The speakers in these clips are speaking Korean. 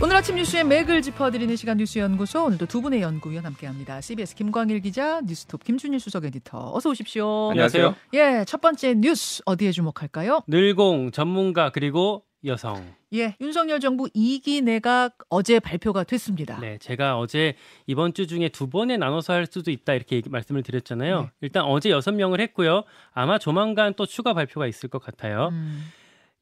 오늘 아침 뉴스의 맥을 짚어드리는 시간 뉴스연구소 오늘도 두 분의 연구위원 함께합니다. CBS 김광일 기자, 뉴스톱 김준일 수석 에디터 어서 오십시오. 안녕하세요. 예, 첫 번째 뉴스 어디에 주목할까요? 늘공 전문가 그리고 여성. 예, 윤석열 정부 2기 내각 어제 발표가 됐습니다. 네, 제가 어제 이번 주 중에 두 번에 나눠서 할 수도 있다 이렇게 얘기, 말씀을 드렸잖아요. 네. 일단 어제 여섯 명을 했고요. 아마 조만간 또 추가 발표가 있을 것 같아요. 음,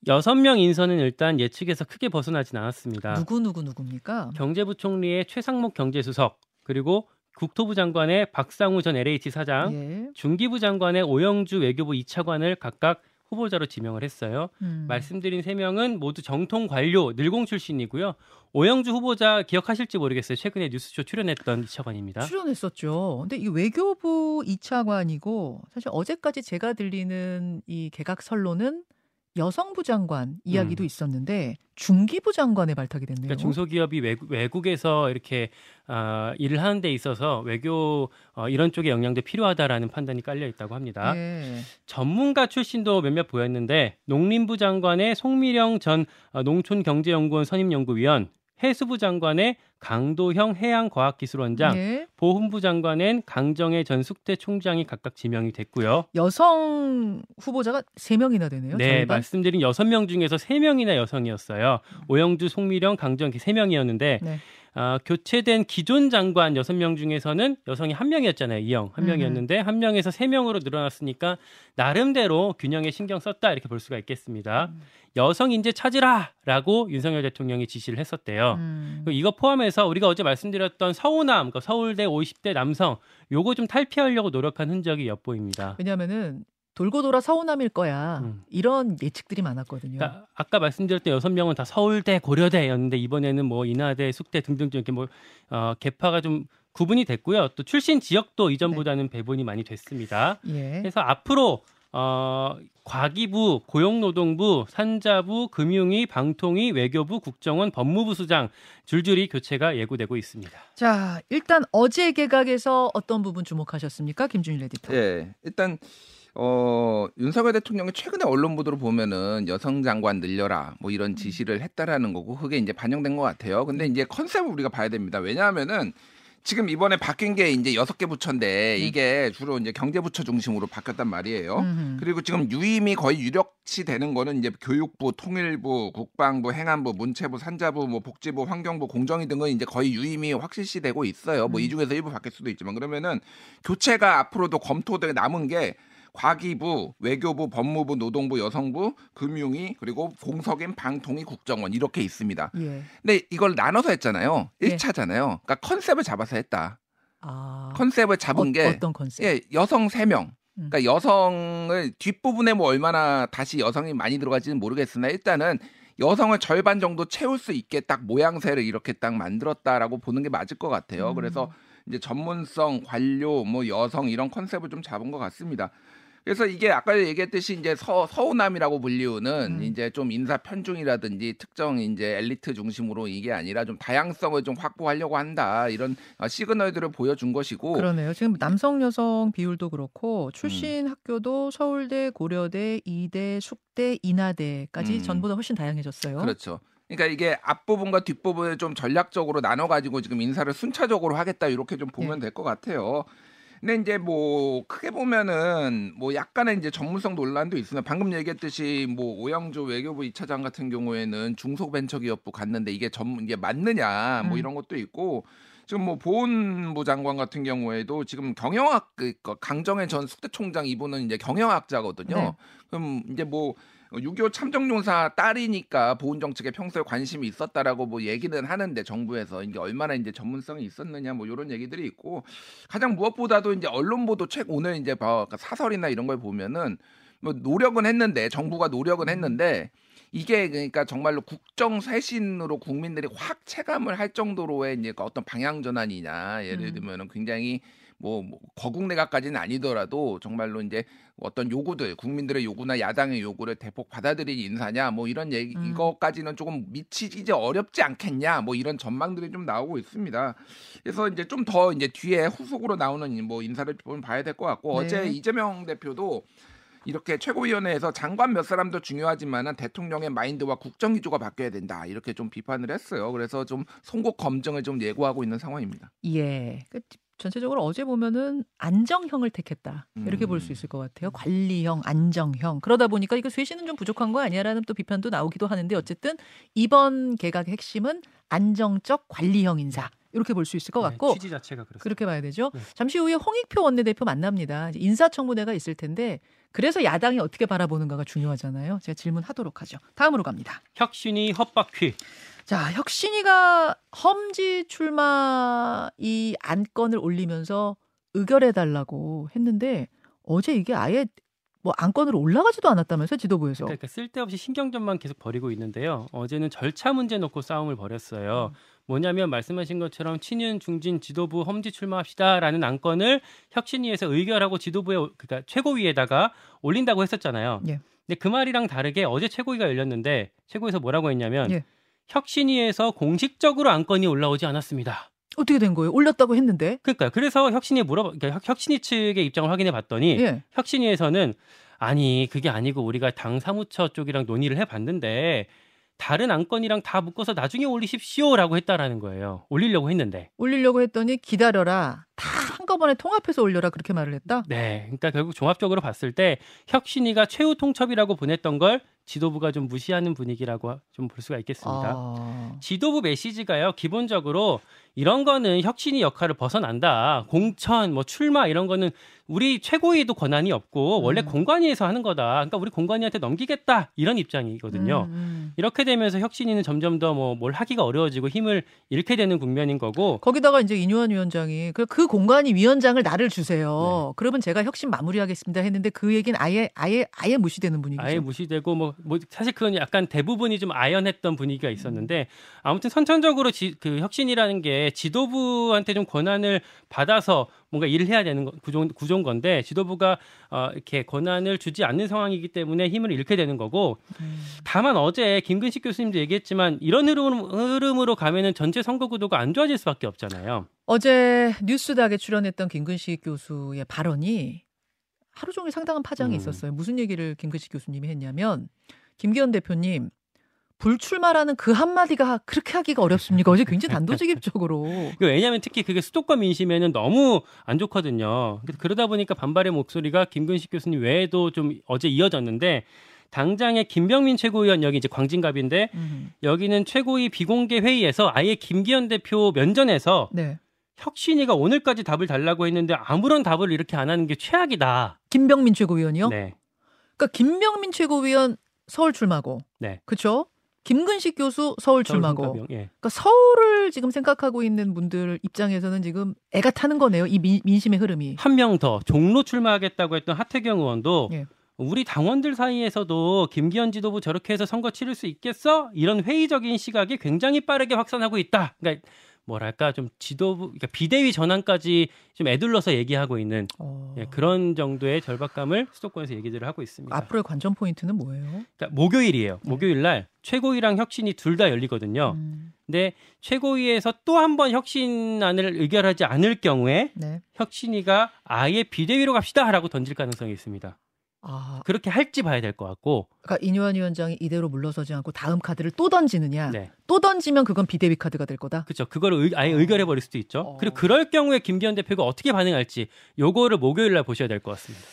여섯 명 인선은 일단 예측에서 크게 벗어나진 않았습니다. 누구 누구 누굽니까? 경제부총리의 최상목 경제수석 그리고 국토부 장관의 박상우 전 LH 사장, 예. 중기부 장관의 오영주 외교부 2차관을 각각 후보자로 지명을 했어요. 음. 말씀드린 세 명은 모두 정통 관료 늘공 출신이고요. 오영주 후보자 기억하실지 모르겠어요. 최근에 뉴스쇼 출연했던 이차관입니다. 출연했었죠. 근데 이 외교부 2차관이고 사실 어제까지 제가 들리는 이 개각설로는 여성부 장관 이야기도 음. 있었는데 중기부 장관에 발탁이 됐네요. 그러니까 중소기업이 외국, 외국에서 이렇게 어, 일을 하는 데 있어서 외교 어, 이런 쪽의 영향도 필요하다라는 판단이 깔려 있다고 합니다. 예. 전문가 출신도 몇몇 보였는데 농림부 장관의 송미령 전 어, 농촌경제연구원 선임연구위원, 해수부 장관의 강도형 해양과학기술원장, 예. 보훈부 장관엔 강정혜 전 숙대 총장이 각각 지명이 됐고요. 여성 후보자가 세 명이나 되네요. 네, 절반? 말씀드린 여섯 명 중에서 세 명이나 여성이었어요. 오영주, 송미령, 강정 세 명이었는데 네. 아, 교체된 기존 장관 여섯 명 중에서는 여성이 한 명이었잖아요. 이영 한 음. 명이었는데 한 명에서 세 명으로 늘어났으니까 나름대로 균형에 신경 썼다 이렇게 볼 수가 있겠습니다. 음. 여성 인재 찾으라라고 윤석열 대통령이 지시를 했었대요. 음. 이거 포함해서 우리가 어제 말씀드렸던 서우남, 그러니까 서울대 50대 남성, 요거 좀 탈피하려고 노력한 흔적이 엿보입니다. 왜냐하면은 돌고 돌아 서우남일 거야. 음. 이런 예측들이 많았거든요. 그러니까 아까 말씀드렸던 여섯 명은 다 서울대, 고려대였는데 이번에는 뭐 인하대, 숙대 등등등 이렇게 뭐 어, 개파가 좀 구분이 됐고요. 또 출신 지역도 이전보다는 배분이 많이 됐습니다. 예. 그래서 앞으로 어, 과기부, 고용노동부, 산자부, 금융위, 방통위, 외교부, 국정원, 법무부 수장 줄줄이 교체가 예고되고 있습니다. 자, 일단 어제 개각에서 어떤 부분 주목하셨습니까? 김준일 에디터. 예, 일단 어 윤석열 대통령이 최근에 언론 보도를 보면은 여성 장관 늘려라 뭐 이런 지시를 했다라는 거고 그게 이제 반영된 것 같아요. 근데 이제 컨셉을 우리가 봐야 됩니다. 왜냐하면은 지금 이번에 바뀐 게 이제 여섯 개 부처인데 이게 주로 이제 경제 부처 중심으로 바뀌었단 말이에요. 음흠. 그리고 지금 유임이 거의 유력시 되는 거는 이제 교육부, 통일부, 국방부, 행안부, 문체부, 산자부, 뭐 복지부, 환경부, 공정위 등은 이제 거의 유임이 확실시 되고 있어요. 뭐 이 중에서 일부 바뀔 수도 있지만 그러면은 교체가 앞으로도 검토돼 남은 게 과기부, 외교부, 법무부, 노동부, 여성부, 금융위 그리고 공석인 방통위 국정원 이렇게 있습니다. 예. 근데 이걸 나눠서 했잖아요. 예. 1차잖아요. 그러니까 컨셉을 잡아서 했다. 아. 컨셉을 잡은 어, 게 어떤 컨셉? 예, 여성 3명. 음. 그러니까 여성을 뒷부분에 뭐 얼마나 다시 여성이 많이 들어갈지는 모르겠으나 일단은 여성을 절반 정도 채울 수 있게 딱 모양새를 이렇게 딱 만들었다라고 보는 게 맞을 것 같아요. 음. 그래서 이제 전문성, 관료, 뭐 여성 이런 컨셉을 좀 잡은 것 같습니다. 그래서 이게 아까 얘기했듯이 이제 서, 서우남이라고 불리우는 음. 이제 좀 인사 편중이라든지 특정 이제 엘리트 중심으로 이게 아니라 좀 다양성을 좀 확보하려고 한다 이런 어, 시그널들을 보여준 것이고 그러네요. 지금 남성 여성 비율도 그렇고 출신 학교도 서울대, 고려대, 이대, 숙대, 인하대까지 음. 전보다 훨씬 다양해졌어요. 그렇죠. 그러니까 이게 앞부분과 뒷부분을 좀 전략적으로 나눠 가지고 지금 인사를 순차적으로 하겠다 이렇게 좀 보면 될것 같아요. 근데 이제 뭐 크게 보면은 뭐 약간의 이제 전문성 논란도 있으나 방금 얘기했듯이 뭐 오영주 외교부 2차장 같은 경우에는 중소벤처기업부 갔는데 이게 전 이게 맞느냐 뭐 음. 이런 것도 있고 지금 뭐 보훈부 장관 같은 경우에도 지금 경영학 그 강정혜 전 숙대총장 이분은 이제 경영학자거든요. 네. 그럼 이제 뭐 6.25 참정용사 딸이니까 보훈 정책에 평소에 관심이 있었다라고 뭐 얘기는 하는데 정부에서 이게 얼마나 이제 전문성이 있었느냐 뭐 이런 얘기들이 있고 가장 무엇보다도 이제 언론 보도 책 오늘 이제 봐- 사설이나 이런 걸 보면은 뭐 노력은 했는데 정부가 노력은 했는데 이게 그러니까 정말로 국정 쇄신으로 국민들이 확 체감을 할 정도로의 이제 그 어떤 방향 전환이냐 예를 음. 들면은 굉장히 뭐, 뭐 거국 내각까지는 아니더라도 정말로 이제 어떤 요구들 국민들의 요구나 야당의 요구를 대폭 받아들인 인사냐 뭐 이런 얘기 음. 이거까지는 조금 미치기 이제 어렵지 않겠냐 뭐 이런 전망들이 좀 나오고 있습니다. 그래서 이제 좀 더 이제 뒤에 후속으로 나오는 뭐 인사를 좀 봐야 될 것 같고 네. 어제 이재명 대표도 이렇게 최고위원회에서 장관 몇 사람도 중요하지만은 대통령의 마인드와 국정 기조가 바뀌어야 된다 이렇게 좀 비판을 했어요. 그래서 좀 송곳 검증을 좀 예고하고 있는 상황입니다. 예. 그 전체적으로 어제 보면은 안정형을 택했다 이렇게 볼수 음. 있을 것 같아요. 관리형, 안정형. 그러다 보니까 이거 쇄신은 좀 부족한 거 아니야라는 또 비판도 나오기도 하는데 어쨌든 이번 개각의 핵심은 안정적 관리형 인사 이렇게 볼 수 있을 것 네, 같고 취지 자체가 그렇습니다. 그렇게 봐야 되죠. 네. 잠시 후에 홍익표 원내대표 만납니다. 인사청문회가 있을 텐데 그래서 야당이 어떻게 바라보는가가 중요하잖아요. 제가 질문하도록 하죠. 다음으로 갑니다. 혁신이 헛바퀴. 자, 혁신이가 험지 출마 이 안건을 올리면서 의결해 달라고 했는데 어제 이게 아예 뭐 안건으로 올라가지도 않았다면서 지도부에서. 그러니까 쓸데없이 신경전만 계속 벌이고 있는데요. 어제는 절차 문제 놓고 싸움을 벌였어요. 뭐냐면 말씀하신 것처럼 친윤 중진 지도부 험지 출마합시다라는 안건을 혁신위에서 의결하고 지도부에 그러니까 최고위에다가 올린다고 했었잖아요. 예. 근데 그 말이랑 다르게 어제 최고위가 열렸는데 최고에서 뭐라고 했냐면 예. 혁신위에서 공식적으로 안건이 올라오지 않았습니다. 어떻게 된 거예요? 올렸다고 했는데. 그러니까 그래서 혁신이 물어 그러니까 혁- 혁신위 측의 입장을 확인해 봤더니 예. 혁신위에서는 아니 그게 아니고 우리가 당 사무처 쪽이랑 논의를 해봤는데 다른 안건이랑 다 묶어서 나중에 올리십시오라고 했다라는 거예요. 올리려고 했는데. 올리려고 했더니 기다려라. 다 한꺼번에 통합해서 올려라 그렇게 말을 했다. 네, 그러니까 결국 종합적으로 봤을 때 혁신위가 최후 통첩이라고 보냈던 걸 지도부가 좀 무시하는 분위기라고 좀 볼 수가 있겠습니다. 아. 지도부 메시지가요. 기본적으로 이런 거는 혁신이 역할을 벗어난다. 공천, 뭐 출마 이런 거는 우리 최고위에도 권한이 없고 원래 음. 공관위에서 하는 거다. 그러니까 우리 공관위한테 넘기겠다 이런 입장이거든요. 음, 음. 이렇게 되면서 혁신위는 점점 더 뭐 뭘 하기가 어려워지고 힘을 잃게 되는 국면인 거고 거기다가 이제 이뇨한 위원장이 그, 그 공간이 위원장을 나를 네. 주세요. 그러면 제가 혁신 마무리하겠습니다 했는데 그 얘기는 아예 아예 아예 무시되는 분위기죠. 아예 무시되고 뭐, 뭐 사실 그건 약간 대부분이 좀 아연했던 분위기가 있었는데 아무튼 선천적으로 지, 그 혁신이라는 게 지도부한테 좀 권한을 받아서 뭔가 일을 해야 되는 거- 구조, 구조인 건데 지도부가 어, 이렇게 권한을 주지 않는 상황이기 때문에 힘을 잃게 되는 거고 음. 다만 어제 김근식 교수님도 얘기했지만 이런 흐름, 흐름으로 가면은 전체 선거 구도가 안 좋아질 수밖에 없잖아요. 어제 뉴스닥에 출연했던 김근식 교수의 발언이 하루 종일 상당한 파장이 음. 있었어요. 무슨 얘기를 김근식 교수님이 했냐면 김기현 대표님 불출마라는 그 한마디가 그렇게 하기가 어렵습니까? 어제 굉장히 단도직입적으로 이거 왜냐하면 특히 그게 수도권 민심에는 너무 안 좋거든요. 그러다 보니까 반발의 목소리가 김근식 교수님 외에도 좀 어제 이어졌는데 당장의 김병민 최고위원 여기 이제 광진갑인데 음. 여기는 최고위 비공개 회의에서 아예 김기현 대표 면전에서 네. 혁신이가 오늘까지 답을 달라고 했는데 아무런 답을 이렇게 안 하는 게 최악이다. 김병민 최고위원이요? 네. 그러니까 김병민 최고위원 서울 출마고, 네. 그렇죠? 김근식 교수 서울 출마고. 서울신가병, 예. 그러니까 서울을 지금 생각하고 있는 분들 입장에서는 지금 애가 타는 거네요. 이 민, 민심의 흐름이. 한 명 더 종로 출마하겠다고 했던 하태경 의원도 예. 우리 당원들 사이에서도 김기현 지도부 저렇게 해서 선거 치를 수 있겠어? 이런 회의적인 시각이 굉장히 빠르게 확산하고 있다. 그러니까 뭐랄까 좀 지도부 그러니까 비대위 전환까지 좀 애둘러서 얘기하고 있는 어. 예, 그런 정도의 절박감을 수도권에서 얘기들을 하고 있습니다. 앞으로의 관전 포인트는 뭐예요? 그러니까 목요일이에요. 목요일 날 최고위랑 혁신이 둘 다 열리거든요. 음, 근데 최고위에서 또 한 번 혁신안을 의결하지 않을 경우에 네. 혁신이가 아예 비대위로 갑시다라고 던질 가능성이 있습니다. 아, 그렇게 할지 봐야 될 것 같고. 그러니까 이뇨한 위원장이 이대로 물러서지 않고 다음 카드를 또 던지느냐? 네. 또 던지면 그건 비대위 카드가 될 거다. 그렇죠. 그거를 의- 아예 의결해 버릴 수도 있죠. 어. 그리고 그럴 경우에 김기현 대표가 어떻게 반응할지 요거를 목요일 날 보셔야 될 것 같습니다.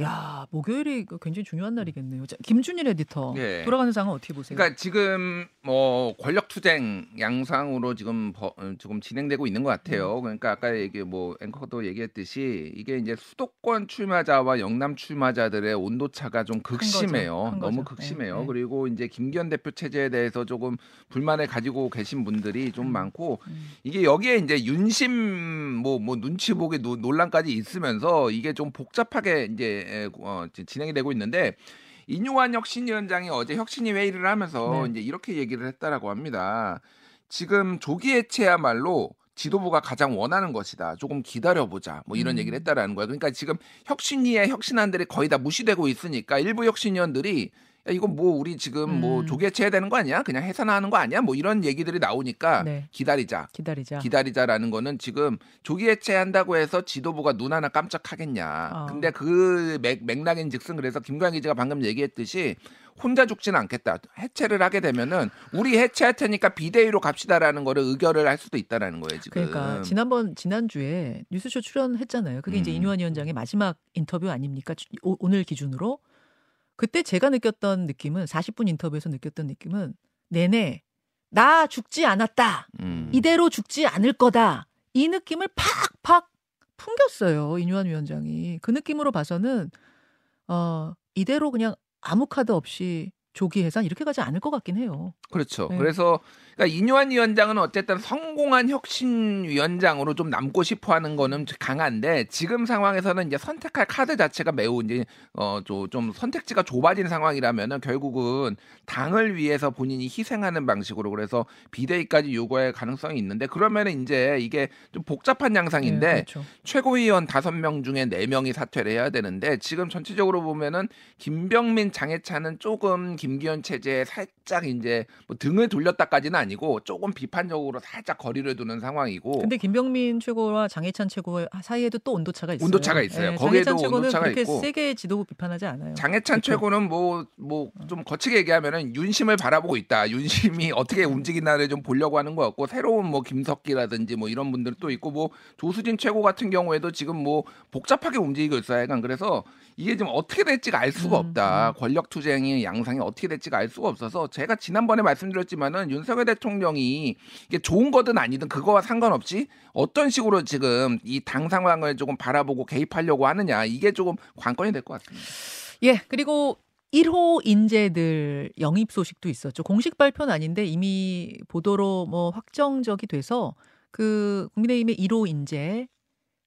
야, 목요일이 그 굉장히 중요한 날이겠네요. 자, 김준일 에디터 예. 돌아가는 상황 어떻게 보세요? 그러니까 지금 뭐 권력 투쟁 양상으로 지금 버- 어, 지금 진행되고 있는 것 같아요. 그러니까 아까 얘기 뭐 앵커도 얘기했듯이 이게 이제 수도권 출마자와 영남 출마자들의 온도 차가 좀 극심해요. 큰 너무. 극심해요. 네, 네. 그리고 이제 김기현 대표 체제에 대해서 조금 불만을 가지고 계신 분들이 좀 음. 많고 음. 이게 여기에 이제 윤심 뭐뭐 눈치 보기 노- 논란까지 있으면서 이게 좀 복잡하게 이제 에, 어, 지- 진행이 되고 있는데 이뇨한 혁신위원장이 어제 혁신위 회의를 하면서 네. 이제 이렇게 얘기를 했다라고 합니다. 지금 조기 해체야말로 지도부가 가장 원하는 것이다. 조금 기다려보자. 뭐 이런 음. 얘기를 했다라는 거야. 그러니까 지금 혁신위의 혁신안들이 거의 다 무시되고 있으니까 일부 혁신위원들이 야, 이거 뭐 우리 지금 뭐 음. 조기 해체해야 되는 거 아니야? 그냥 해산하는 거 아니야? 뭐 이런 얘기들이 나오니까 네. 기다리자. 기다리자. 기다리자라는 거는 지금 조기 해체한다고 해서 지도부가 눈 하나 깜짝하겠냐. 아. 근데 그 맥, 맥락인 즉슨 그래서 김광희 기자가 방금 얘기했듯이 혼자 죽지는 않겠다. 해체를 하게 되면은 우리 해체할 테니까 비대위로 갑시다라는 거를 의결을 할 수도 있다라는 거예요, 지금. 그러니까 지난번 지난주에 뉴스쇼 출연했잖아요. 그게 이제 음. 이뇨한 위원장의 마지막 인터뷰 아닙니까? 주- 오- 오늘 기준으로. 그때 제가 느꼈던 느낌은 40분 인터뷰에서 느꼈던 느낌은 내내 나 죽지 않았다. 음. 이대로 죽지 않을 거다. 이 느낌을 팍팍 풍겼어요. 이뇨한 위원장이. 그 느낌으로 봐서는 어, 이대로 그냥 아무 카드 없이 조기 해산 이렇게 가지 않을 것 같긴 해요. 그렇죠. 네. 그래서 그러니까 이뇨한 위원장은 어쨌든 성공한 혁신 위원장으로 좀 남고 싶어하는 거는 강한데 지금 상황에서는 이제 선택할 카드 자체가 매우 이제 어좀 선택지가 좁아진 상황이라면은 결국은 당을 위해서 본인이 희생하는 방식으로 그래서 비대위까지 요구할 가능성이 있는데 그러면은 이제 이게 좀 복잡한 양상인데 네, 그렇죠. 최고위원 다섯 명 중에 네 명이 사퇴를 해야 되는데 지금 전체적으로 보면은 김병민 장해찬은 조금 김기현 체제에 살짝 이제 뭐 등을 돌렸다까지는 아니고 조금 비판적으로 살짝 거리를 두는 상황이고 근데 김병민 최고와 장해찬 최고 사이에도 또 온도차가 있어요. 온도차가 있어요. 예, 거기에도 온도차가 그렇게 있고. 세게 지도부 비판하지 않아요. 장해찬 그쵸? 최고는 뭐 뭐 좀 거치게 얘기하면은 윤심을 바라보고 있다. 윤심이 어떻게 움직이나를 좀 보려고 하는 것 같고 새로운 뭐 김석기라든지 뭐 이런 분들 또 있고 뭐 조수진 최고 같은 경우에도 지금 뭐 복잡하게 움직이고 있어요. 약간 그래서 이게 지금 어떻게 될지가 알 수가 음, 없다. 권력 투쟁의 양상이 어떻게 될지가 알 수가 없어서 제가 지난번에 말씀드렸지만은 윤석열 대통령이 이게 좋은 거든 아니든 그거와 상관없이 어떤 식으로 지금 이 당 상황을 조금 바라보고 개입하려고 하느냐 이게 조금 관건이 될 것 같습니다. 예, 그리고 1호 인재들 영입 소식도 있었죠. 공식 발표는 아닌데 이미 보도로 뭐 확정적이 돼서 그 국민의힘의 1호 인재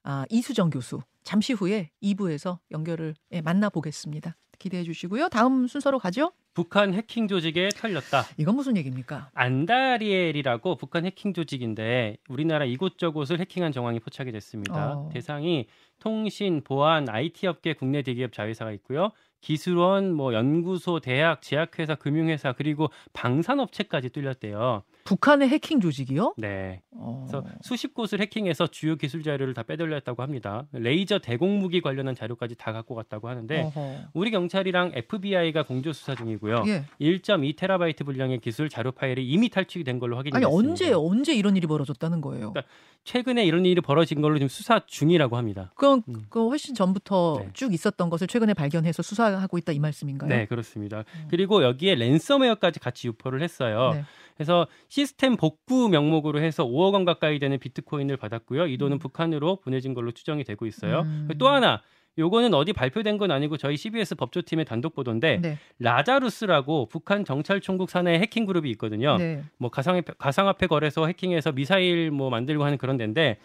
아, 이수정 교수 잠시 후에 2부에서 연결을 예, 만나 보겠습니다. 기대해 주시고요. 다음 순서로 가죠. 북한 해킹 조직에 털렸다. 이건 무슨 얘기입니까? 안다리엘이라고 북한 해킹 조직인데 우리나라 이곳저곳을 해킹한 정황이 포착이 됐습니다. 어. 대상이 통신, 보안, IT 업계 국내 대기업 자회사가 있고요. 기술원, 뭐 연구소, 대학, 제약회사, 금융회사 그리고 방산업체까지 뚫렸대요. 북한의 해킹 조직이요? 네. 어. 그래서 수십 곳을 해킹해서 주요 기술 자료를 다 빼돌렸다고 합니다. 레이저 대공무기 관련한 자료까지 다 갖고 갔다고 하는데 어허. 우리 경찰이랑 FBI가 공조 수사 중이고요. 예. 1.2테라바이트 분량의 기술 자료 파일이 이미 탈취가 된 걸로 확인이 아니. 언제 언제 이런 일이 벌어졌다는 거예요? 그러니까 최근에 이런 일이 벌어진 걸로 지금 수사 중이라고 합니다. 그럼 음. 그 훨씬 전부터 네. 쭉 있었던 것을 최근에 발견해서 수사하고 있다 이 말씀인가요? 네, 그렇습니다. 그리고 여기에 랜섬웨어까지 같이 유포를 했어요. 네. 그래서 시스템 복구 명목으로 해서 5억 원 가까이 되는 비트코인을 받았고요. 이 돈은 음. 북한으로 보내진 걸로 추정이 되고 있어요. 음. 또 하나 요거는 어디 발표된 건 아니고 저희 CBS 법조팀의 단독 보도인데 네. 라자루스라고 북한 정찰총국 산하의 해킹 그룹이 있거든요. 네. 뭐 가상화폐, 가상화폐 거래소 해킹해서 미사일 뭐 만들고 하는 그런 데인데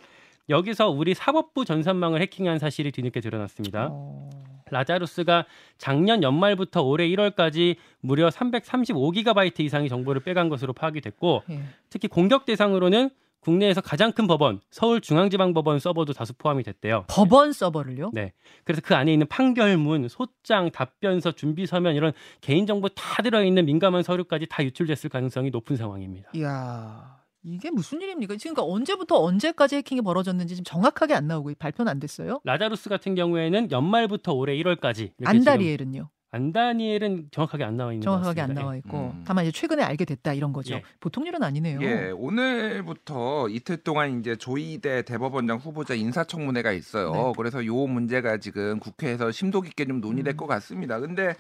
여기서 우리 사법부 전산망을 해킹한 사실이 뒤늦게 드러났습니다. 어. 라자루스가 작년 연말부터 올해 1월까지 무려 335기가바이트 이상의 정보를 빼간 것으로 파악이 됐고 예. 특히 공격 대상으로는 국내에서 가장 큰 법원 서울중앙지방법원 서버도 다수 포함이 됐대요. 법원 서버를요? 네. 그래서 그 안에 있는 판결문, 소장, 답변서, 준비 서면 이런 개인 정보 다 들어 있는 민감한 서류까지 다 유출됐을 가능성이 높은 상황입니다. 이야. 이게 무슨 일입니까? 지금 그러니까 언제부터 언제까지 해킹이 벌어졌는지 지금 정확하게 안 나오고 발표는 안 됐어요. 라자루스 같은 경우에는 연말부터 올해 1월까지 이렇게 지금 안다리엘은요. 안다니엘은 정확하게 안 나와 있는 것 정확하게 안 같습니다. 나와 예. 있고 음. 다만 이제 최근에 알게 됐다 이런 거죠. 예. 보통 일은 아니네요. 예, 오늘부터 이틀 동안 이제 조희대 대법원장 후보자 인사청문회가 있어요. 네. 그래서 요 문제가 지금 국회에서 심도 깊게 좀 논의될 음. 것 같습니다. 근데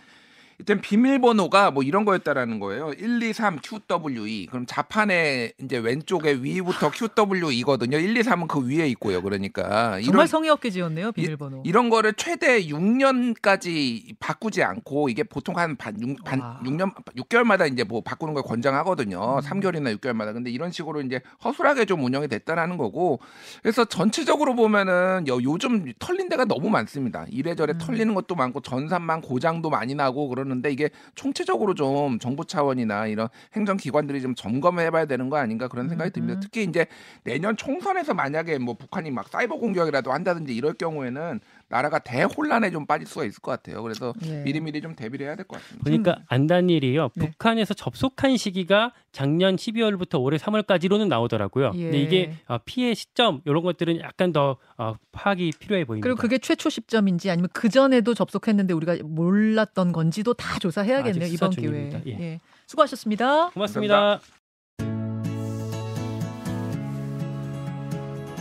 일단 비밀번호가 뭐 이런 거였다라는 거예요. 123 QWE. 그럼 자판의 이제 왼쪽에 위부터 QWE거든요. 123은 그 위에 있고요. 그러니까 정말 이런 성의 없게 지었네요 비밀번호. 이 런 거를 최대 6년까지 바꾸지 않고 이게 보통 한 반, 6, 반, 와. 6년 6개월마다 이제 뭐 바꾸는 걸 권장하거든요. 음. 3개월이나 6개월마다. 근데 이런 식으로 이제 허술하게 좀 운영이 됐다라는 거고. 그래서 전체적으로 보면은 요, 요즘 털린 데가 너무 많습니다. 이래저래 음. 털리는 것도 많고 전산망 고장도 많이 나고 그 러는데 이게 총체적으로 좀 정부 차원이나 이런 행정 기관들이 좀 점검해 봐야 되는 거 아닌가 그런 생각이 듭니다. 음. 특히 이제 내년 총선에서 만약에 뭐 북한이 막 사이버 공격이라도 한다든지 이럴 경우에는 나라가 대혼란에 좀 빠질 수가 있을 것 같아요. 그래서 예. 미리미리 좀 대비를 해야 될 것 같습니다. 보니까 안단 일이요. 네. 북한에서 접속한 시기가 작년 12월부터 올해 3월까지로는 나오더라고요. 예. 근데 이게 어, 피해 시점 이런 것들은 약간 더 어, 파악이 필요해 보입니다. 그리고 그게 최초 시점인지 아니면 그 전에도 접속했는데 우리가 몰랐던 건지도 다 조사해야겠네요 이번 기회에. 예. 예. 수고하셨습니다. 고맙습니다.